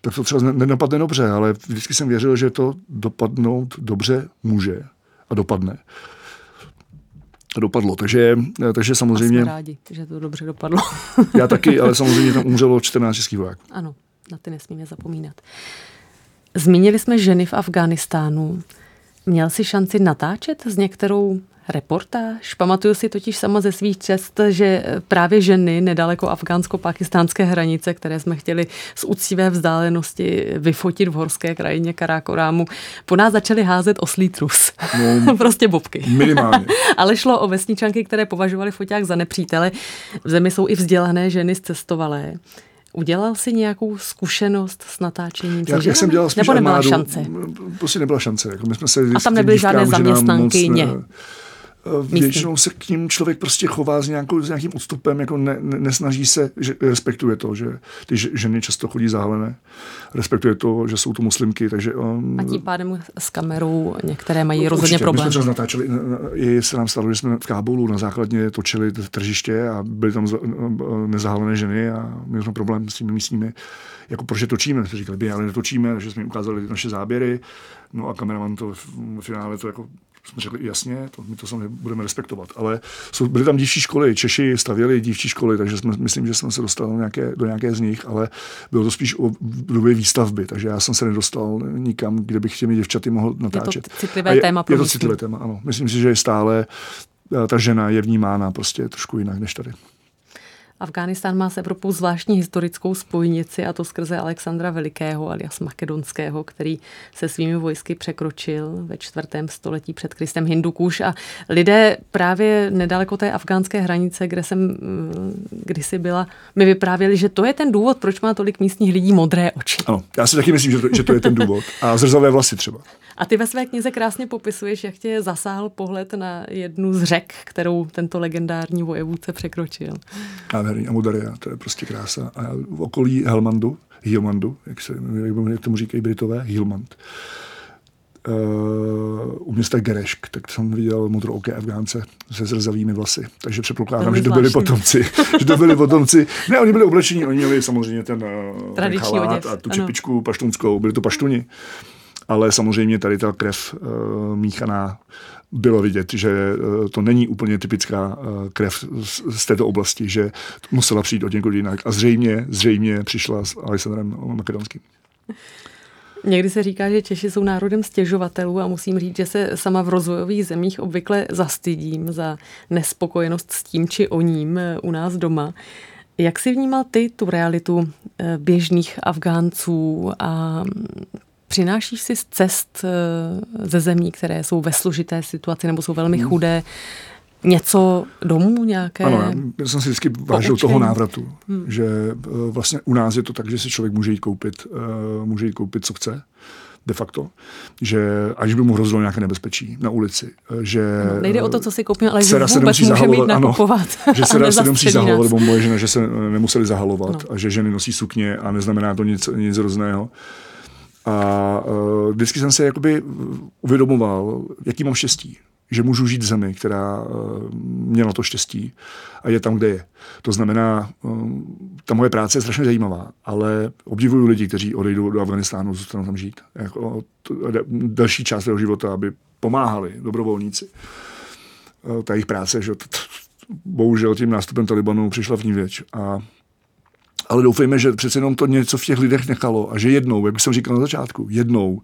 Speaker 3: tak to třeba nedopadne dobře, ale vždycky jsem věřil, že to dopadnout dobře může a dopadne dopadlo. Takže, takže samozřejmě... A
Speaker 1: jsme rádi, že to dobře dopadlo.
Speaker 3: já taky, ale samozřejmě tam umřelo 14 českých vojáků.
Speaker 1: Ano, na ty nesmíme zapomínat. Zmínili jsme ženy v Afghánistánu. Měl si šanci natáčet s některou reportáž. Pamatuju si totiž sama ze svých cest, že právě ženy nedaleko afgánsko-pakistánské hranice, které jsme chtěli z úctivé vzdálenosti vyfotit v horské krajině Karakorámu, po nás začaly házet oslý trus. No, prostě bobky.
Speaker 3: Minimálně.
Speaker 1: Ale šlo o vesničanky, které považovali foťák za nepřítele. V zemi jsou i vzdělané ženy zcestovalé. Udělal jsi nějakou zkušenost s natáčením?
Speaker 3: Já, já jsem dělal spíš
Speaker 1: Nebo nebyla
Speaker 3: armádu,
Speaker 1: šance?
Speaker 3: Prostě nebyla šance. Jako my jsme se
Speaker 1: A tam nebyly žádné zaměstnanky?
Speaker 3: Moc, ne, Většinou se k ním člověk prostě chová s, nějakou, s nějakým odstupem, jako ne, ne, nesnaží se, že respektuje to, že ty ženy často chodí zahalené, respektuje to, že jsou to muslimky, takže...
Speaker 1: Um, a tím pádem s kamerou některé mají rozhodně problém.
Speaker 3: My jsme natáčeli, i se nám stalo, že jsme v Kábulu na základně točili tržiště a byly tam nezahalené ženy a měli jsme problém s těmi místními, jako proč je točíme, jsme říkali, ale netočíme, takže jsme jim ukázali naše záběry, no a kameraman to v finále to jako jsme řekli jasně, to, my to samozřejmě budeme respektovat. Ale jsou, byly tam dívčí školy, Češi stavěli dívčí školy, takže jsme, myslím, že jsme se dostali do nějaké, do nějaké z nich, ale bylo to spíš o době výstavby, takže já jsem se nedostal nikam, kde bych těmi děvčaty mohl natáčet.
Speaker 1: Je to citlivé je, téma.
Speaker 3: Je to citlivé téma, ano. Myslím si, že je stále eh, ta žena je vnímána prostě trošku jinak než tady.
Speaker 1: Afghánistán má s Evropou zvláštní historickou spojnici a to skrze Alexandra Velikého alias Makedonského, který se svými vojsky překročil ve čtvrtém století před Kristem Hindukuš a lidé právě nedaleko té afgánské hranice, kde jsem mm, kdysi byla, mi vyprávěli, že to je ten důvod, proč má tolik místních lidí modré oči.
Speaker 3: Ano, já si taky myslím, že to, že to je ten důvod. A zrzavé vlasy třeba.
Speaker 1: A ty ve své knize krásně popisuješ, jak tě zasáhl pohled na jednu z řek, kterou tento legendární vojevůdce překročil.
Speaker 3: Nádherný, Amudaria, to je prostě krása. A v okolí Helmandu, Hilmandu, jak, se, jak tomu říkají Britové, Hilmand, uh, u města Gerešk, tak jsem viděl modrooké Afgánce se zrzavými vlasy. Takže předpokládám, že to byli potomci. že to byli potomci. Ne, oni byli oblečení, oni měli samozřejmě ten, uh, ten chalát oděv. a tu ano. čepičku paštunskou, byli to paštuni ale samozřejmě tady ta krev uh, míchaná bylo vidět, že uh, to není úplně typická uh, krev z, této oblasti, že musela přijít od někud jinak. A zřejmě, zřejmě přišla s Alexandrem Makedonským.
Speaker 1: Někdy se říká, že Češi jsou národem stěžovatelů a musím říct, že se sama v rozvojových zemích obvykle zastydím za nespokojenost s tím či o ním u nás doma. Jak jsi vnímal ty tu realitu běžných Afgánců a Přinášíš si z cest eh, ze zemí, které jsou ve složité situaci nebo jsou velmi hmm. chudé, něco domů nějaké?
Speaker 3: Ano, já jsem si vždycky vážil toho návratu, hmm. že eh, vlastně u nás je to tak, že si člověk může jít koupit, uh, může jít koupit, co chce de facto, že až by mu hrozilo nějaké nebezpečí na ulici. Že
Speaker 1: no, nejde o to, co si koupíme, ale že vůbec nemusí může mít nakupovat.
Speaker 3: Ano, že se se nemusí zahalovat, nebo moje žena, že se nemuseli zahalovat no. a že ženy nosí sukně a neznamená to nic, nic hrozného A uh, vždycky jsem se jakoby uvědomoval, jaký mám štěstí že můžu žít v zemi, která uh, měla to štěstí a je tam, kde je. To znamená, uh, ta moje práce je strašně zajímavá, ale obdivuju lidi, kteří odejdou do Afganistánu, zůstanou tam žít. Jako, další část svého života, aby pomáhali dobrovolníci. Uh, ta jejich práce, že bohužel tím nástupem Talibanu přišla v ní věč. A ale doufejme, že přece jenom to něco v těch lidech nechalo a že jednou, jak jsem říkal na začátku, jednou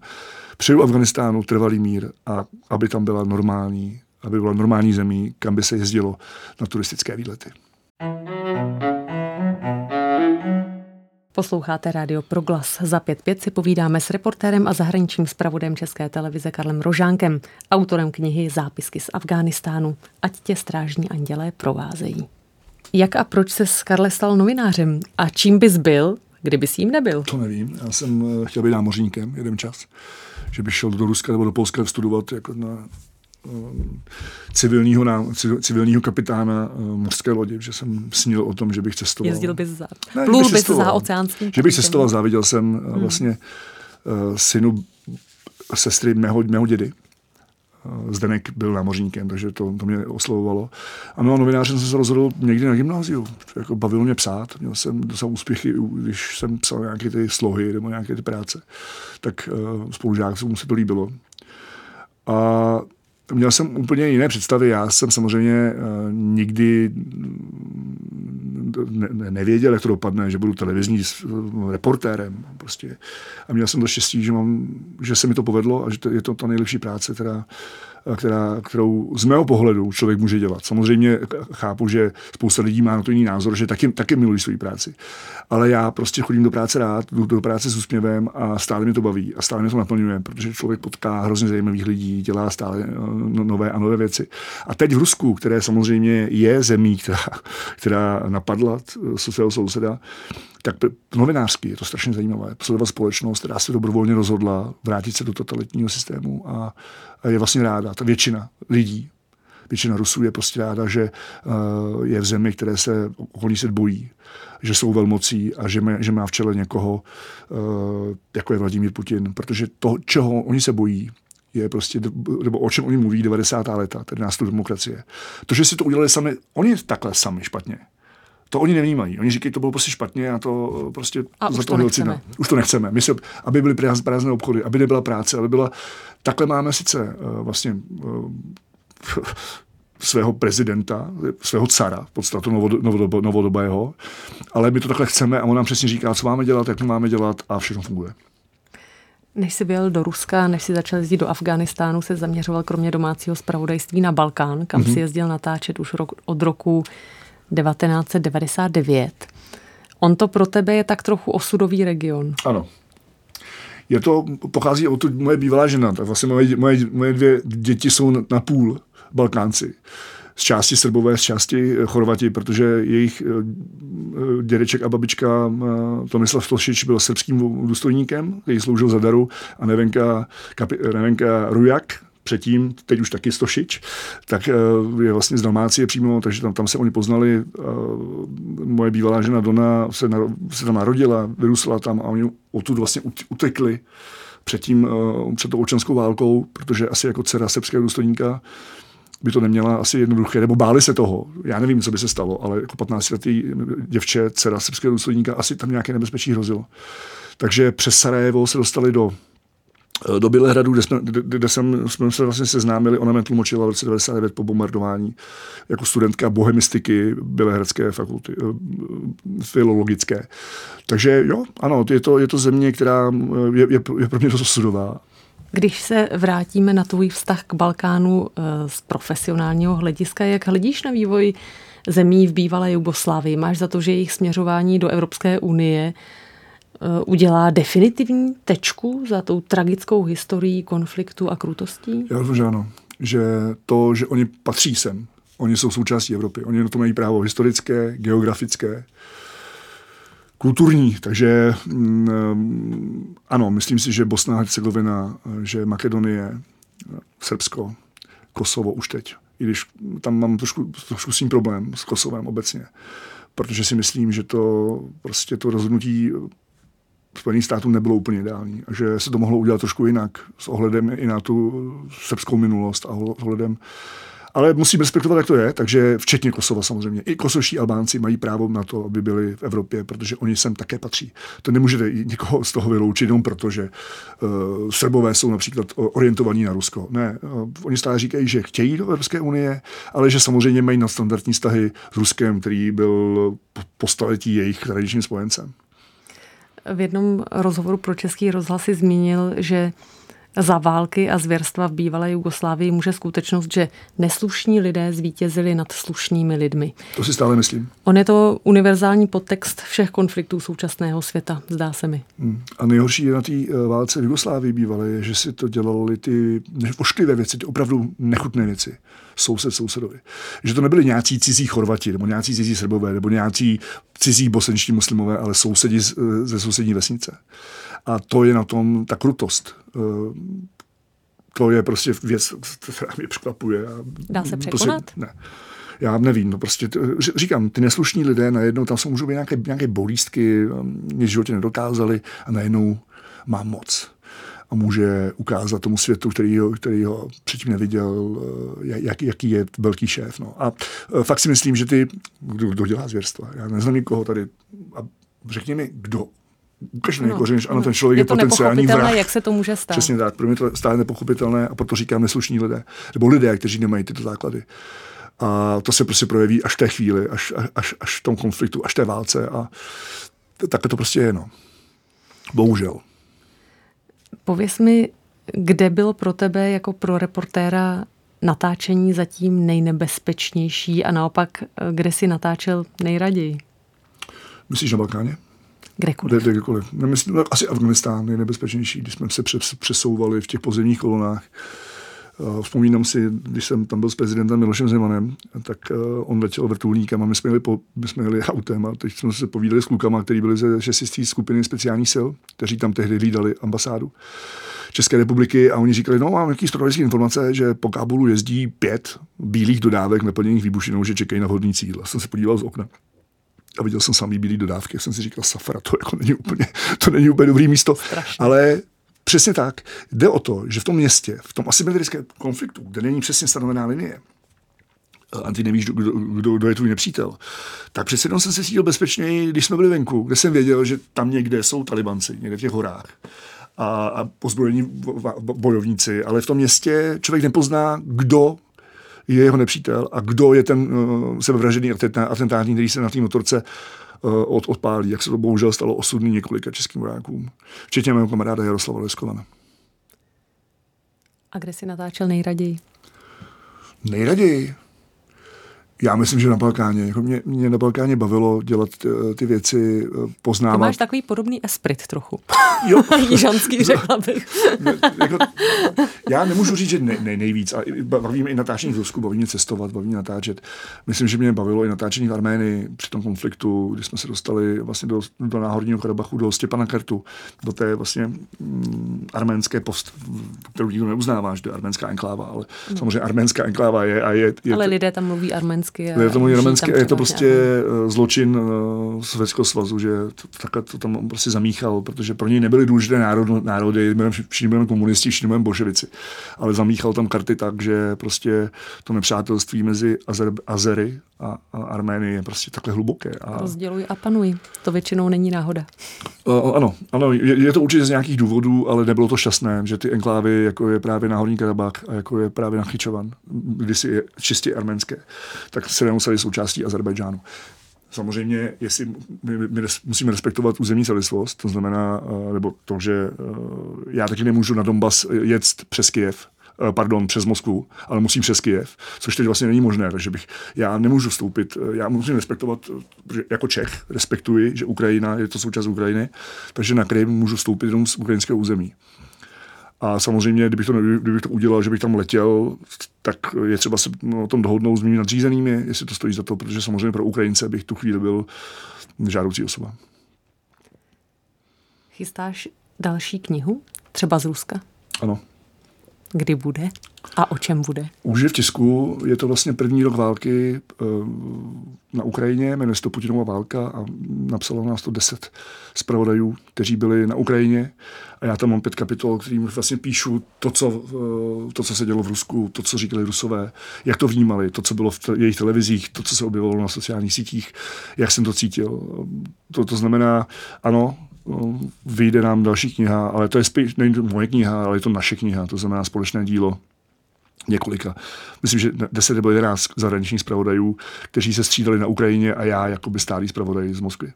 Speaker 3: přeju Afganistánu trvalý mír a aby tam byla normální, aby byla normální zemí, kam by se jezdilo na turistické výlety.
Speaker 1: Posloucháte rádio Proglas. Za 5.5 si povídáme s reportérem a zahraničním zpravodem České televize Karlem Rožánkem, autorem knihy Zápisky z Afghánistánu. Ať tě strážní andělé provázejí. Jak a proč se Karle stal novinářem? A čím bys byl, kdyby s jím nebyl?
Speaker 3: To nevím. Já jsem eh, chtěl být námořníkem jeden čas. Že bych šel do Ruska nebo do Polska studovat jako na eh, civilního, civilního kapitána eh, mořské lodi, že jsem snil o tom, že bych cestoval.
Speaker 1: Jezdil bys za, ne, plul bys za oceánským.
Speaker 3: Že bych cestoval, záviděl jsem hmm. vlastně synu sestry mého, mého dědy, Zdenek byl námořníkem, takže to, to mě oslovovalo. A no, novinářem jsem se rozhodl někdy na gymnáziu. Jako bavilo mě psát, měl jsem docela úspěchy, když jsem psal nějaké ty slohy nebo nějaké ty práce, tak uh, spolužákům se to líbilo. A měl jsem úplně jiné představy. Já jsem samozřejmě uh, nikdy ne, ne, nevěděl, jak to dopadne, že budu televizní reportérem. Prostě. A měl jsem to štěstí, že, mám, že se mi to povedlo a že to, je to ta nejlepší práce, která která, kterou z mého pohledu člověk může dělat. Samozřejmě chápu, že spousta lidí má na to jiný názor, že taky, taky milují svou práci. Ale já prostě chodím do práce rád, jdu do práce s úsměvem a stále mě to baví a stále mě to naplňuje, protože člověk potká hrozně zajímavých lidí, dělá stále eh, no, nové a nové věci. A teď v Rusku, které samozřejmě je zemí, která, která napadla svého souseda, tak novinářsky je to strašně zajímavé. Sledovat společnost, která se dobrovolně rozhodla vrátit se do totalitního systému a je vlastně ráda. Ta většina lidí, většina Rusů je prostě ráda, že uh, je v zemi, které se okolní svět bojí, že jsou velmocí a že, má, že má v čele někoho, uh, jako je Vladimír Putin, protože to, čeho oni se bojí, je prostě, nebo o čem oni mluví 90. leta, tedy nástup demokracie. To, že si to udělali sami, oni takhle sami špatně to oni nevnímají. Oni říkají, to bylo prostě špatně a to prostě
Speaker 1: a za to nechceme.
Speaker 3: Už to nechceme. My se, aby byly prázdné obchody, aby nebyla práce, aby byla... Takhle máme sice uh, vlastně uh, svého prezidenta, svého cara, v podstatu novodob, novodobého, ale my to takhle chceme a on nám přesně říká, co máme dělat, jak to máme dělat a všechno funguje.
Speaker 1: Než jsi byl do Ruska, než jsi začal jezdit do Afganistánu, se zaměřoval kromě domácího zpravodajství na Balkán, kam mm-hmm. si jezdil natáčet už rok, od roku 1999. On to pro tebe je tak trochu osudový region.
Speaker 3: Ano. Je to, pochází od moje bývalá žena, tak vlastně moje, moje, moje dvě děti jsou na půl Balkánci. Z části Srbové, z části Chorvati, protože jejich eh, dědeček a babička eh, Tomislav Tošič byl srbským důstojníkem, který sloužil za daru a Nevenka, kapi, Nevenka Rujak, předtím, teď už taky Stošič, tak eh, je vlastně z Dalmácie přímo, takže tam, tam se oni poznali. Eh, moje bývalá žena Dona se, na, se tam narodila, vyrůstala tam a oni odtud vlastně utekli předtím, eh, před tou občanskou válkou, protože asi jako dcera srbského důstojníka by to neměla asi jednoduché, nebo báli se toho. Já nevím, co by se stalo, ale jako 15-letý děvče, dcera srbského důstojníka, asi tam nějaké nebezpečí hrozilo. Takže přes Sarajevo se dostali do do Bělehradu, kde, jsme, kde, kde jsem, jsme se vlastně seznámili, ona mě tlumočila v roce 99 po bombardování jako studentka bohemistiky Bělehradské fakulty, eh, filologické. Takže jo, ano, je to, je to země, která eh, je, je, je pro mě dost sudová.
Speaker 1: Když se vrátíme na tvůj vztah k Balkánu z profesionálního hlediska, jak hledíš na vývoj zemí v bývalé Jugoslávii? Máš za to, že jejich směřování do Evropské unie Eh, udělá definitivní tečku za tou tragickou historií konfliktu a krutostí?
Speaker 3: Já doufám, že ano. Že to, že oni patří sem, oni jsou součástí Evropy, oni na to mají právo historické, geografické, kulturní. Takže mm, ano, myslím si, že Bosna Hercegovina, že Makedonie, Srbsko, Kosovo už teď. I když tam mám trošku, trošku s tím problém s Kosovem obecně. Protože si myslím, že to prostě to rozhodnutí Spojených států nebylo úplně ideální a že se to mohlo udělat trošku jinak s ohledem i na tu srbskou minulost a ohledem ale musím respektovat, jak to je, takže včetně Kosova samozřejmě. I kosovští Albánci mají právo na to, aby byli v Evropě, protože oni sem také patří. To nemůžete někoho z toho vyloučit jenom proto, že uh, Srbové jsou například orientovaní na Rusko. Ne, uh, oni stále říkají, že chtějí do Evropské unie, ale že samozřejmě mají nadstandardní vztahy s Ruskem, který byl po staletí jejich tradičním spojencem.
Speaker 1: V jednom rozhovoru pro Český rozhlas si zmínil, že za války a zvěrstva v bývalé Jugoslávii může skutečnost, že neslušní lidé zvítězili nad slušnými lidmi.
Speaker 3: To si stále myslím.
Speaker 1: On je to univerzální podtext všech konfliktů současného světa, zdá se mi.
Speaker 3: Hmm. A nejhorší je na té eh, válce v Jugoslávii bývalé, je, že si to dělali ty ošklivé věci, ty opravdu nechutné věci. Soused sousedovi. Že to nebyli nějací cizí Chorvati, nebo nějací cizí Srbové, nebo nějací cizí bosenští muslimové, ale sousedi eh, ze sousední vesnice. A to je na tom ta krutost. Eh, to je prostě věc, která mě překvapuje.
Speaker 1: Dá se prostě překonat?
Speaker 3: Prostě, ne. Já nevím, no prostě, říkám, ty neslušní lidé najednou, tam jsou můžou být nějaké, nějaké bolístky, nic v životě nedokázali a najednou má moc a může ukázat tomu světu, který ho, který ho předtím neviděl, eh, jak, jaký je velký šéf. No. A eh, fakt si myslím, že ty, kdo, kdo dělá zvěrstva, já neznám nikoho tady, a řekni mi, kdo ukaž mi kořen, ano, ten člověk je, je potenciální vrah.
Speaker 1: jak se to může stát.
Speaker 3: Přesně tak, pro mě to stále nepochopitelné a proto říkám neslušní lidé. Nebo lidé, kteří nemají tyto základy. A to se prostě projeví až v té chvíli, až, až, až v tom konfliktu, až v té válce a takhle to prostě je, no. Bohužel.
Speaker 1: Pověz mi, kde bylo pro tebe jako pro reportéra natáčení zatím nejnebezpečnější a naopak, kde si natáčel nejraději?
Speaker 3: Myslíš na Balkáně?
Speaker 1: Kdekoliv.
Speaker 3: Kde, kdekoliv. Nemyslím, no, asi Afganistán je nebezpečnější, když jsme se přesouvali v těch pozemních kolonách. Uh, vzpomínám si, když jsem tam byl s prezidentem Milošem Zemanem, tak uh, on letěl vrtulníkem a my jsme jeli, po, my jsme jeli autem a teď jsme se povídali s klukama, kteří byli ze šestistý skupiny speciálních sil, kteří tam tehdy hlídali ambasádu. České republiky a oni říkali, no mám nějaký zpravodajské informace, že po Kábulu jezdí pět bílých dodávek naplněných výbušinou, že čekají na vhodný cíl. Jsem se podíval z okna a viděl jsem samý bílý dodávky, jsem si říkal, safra, to jako není úplně, to není úplně dobrý místo. Strašně. Ale přesně tak, jde o to, že v tom městě, v tom asymetrickém konfliktu, kde není přesně stanovená linie, a ty nevíš, kdo, kdo, kdo je tvůj nepřítel, tak přece jenom jsem se cítil bezpečněji, když jsme byli venku, kde jsem věděl, že tam někde jsou talibanci, někde v těch horách a, a pozbrojení bojovníci, ale v tom městě člověk nepozná, kdo je jeho nepřítel a kdo je ten uh, sebevražený atentátník, který se na té motorce uh, od, odpálí, jak se to bohužel stalo osudný několika českým vojákům, včetně mého kamaráda Jaroslava Leskovana.
Speaker 1: A kde si natáčel nejraději?
Speaker 3: Nejraději? Já myslím, že na Balkáně. Jako mě, mě na Balkáně bavilo dělat ty, eh, ty věci, eh, poznávat. Ty
Speaker 1: máš takový podobný esprit trochu. Jo. Jižanský, řekla bych. jako,
Speaker 3: já nemůžu říct, že ne, ne, nejvíc. A bavíme i natáčení v Rusku, bavíme cestovat, bavíme natáčet. Myslím, že mě bavilo i natáčení v Arménii při tom konfliktu, kdy jsme se dostali vlastně do, do Náhorního Karabachu, do Stěpana Kertu, do té vlastně mm, arménské post, kterou nikdo neuznává, že to je arménská enkláva, ale no. samozřejmě arménská enkláva je. A je, je
Speaker 1: ale lidé tam mluví arménsky
Speaker 3: arménsky. Je to můj arménsky, je to prostě nějak. Eh, zločin uh, Sovětského svazu, že to, takhle to tam prostě zamíchal, protože pro něj nebyly důležité národ, národy, všichni byli komunisti, všichni byli bolševici, ale zamíchal tam karty tak, že prostě to nepřátelství mezi Azer, Azery a, a Arménii je prostě takhle hluboké. A...
Speaker 1: Rozděluj a panuj. To většinou není náhoda.
Speaker 3: Uh, ano, ano je, je to určitě z nějakých důvodů, ale nebylo to šťastné, že ty enklávy, jako je právě Náhorní Karabach a jako je právě Nachyčovan, si je čistě arménské, tak se nemuseli součástí Azerbajdžánu. Samozřejmě, jestli my, my musíme respektovat územní celistvost, to znamená, nebo to, že já taky nemůžu na Donbas jet přes Kiev, Eh, pardon, přes Moskvu, ale musím přes Kyjev, což teď vlastně není možné, takže bych, já nemůžu vstoupit, eh, já musím respektovat, jako Čech respektuji, že Ukrajina je to součást Ukrajiny, takže na Krym můžu vstoupit jenom z ukrajinského území. A samozřejmě, kdybych to, kdybych to udělal, že bych tam letěl, tak je třeba se o tom dohodnout s mými nadřízenými, jestli to stojí za to, protože samozřejmě pro Ukrajince bych tu chvíli byl žádoucí osoba.
Speaker 1: Chystáš další knihu? Třeba z Ruska?
Speaker 3: Ano.
Speaker 1: Kdy bude a o čem bude?
Speaker 3: Už je v tisku, je to vlastně první rok války eh, na Ukrajině, jmenuje se to Putinova válka a napsalo nás to deset zpravodajů, kteří byli na Ukrajině a já tam mám pět kapitol, kterým vlastně píšu to co, eh, to, co se dělo v Rusku, to, co říkali Rusové, jak to vnímali, to, co bylo v jejich televizích, to, co se objevovalo na sociálních sítích, jak jsem to cítil. To, to znamená, ano, vyjde nám další kniha, ale to je spíš, není to moje kniha, ale je to naše kniha, to znamená společné dílo několika. Myslím, že 10 nebo 11 zahraničních zpravodajů, kteří se střídali na Ukrajině a já jako by stálý zpravodaj z Moskvy.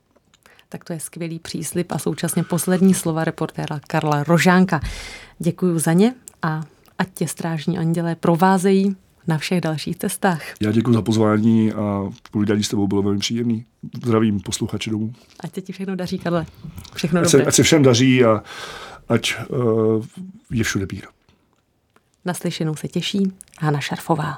Speaker 1: Tak to je skvělý příslip a současně poslední slova reportéra Karla Rožánka. Děkuji za ně a ať tě strážní andělé provázejí na všech dalších cestách.
Speaker 3: Já děkuji za pozvání a povídání s tebou bylo velmi příjemný. Zdravím posluchači domů.
Speaker 1: Ať se ti všechno daří, Karle. Všechno
Speaker 3: ať
Speaker 1: dobré.
Speaker 3: Se, ať se všem daří a ať uh, je všude píra.
Speaker 1: Naslyšenou se těší Hana Šarfová.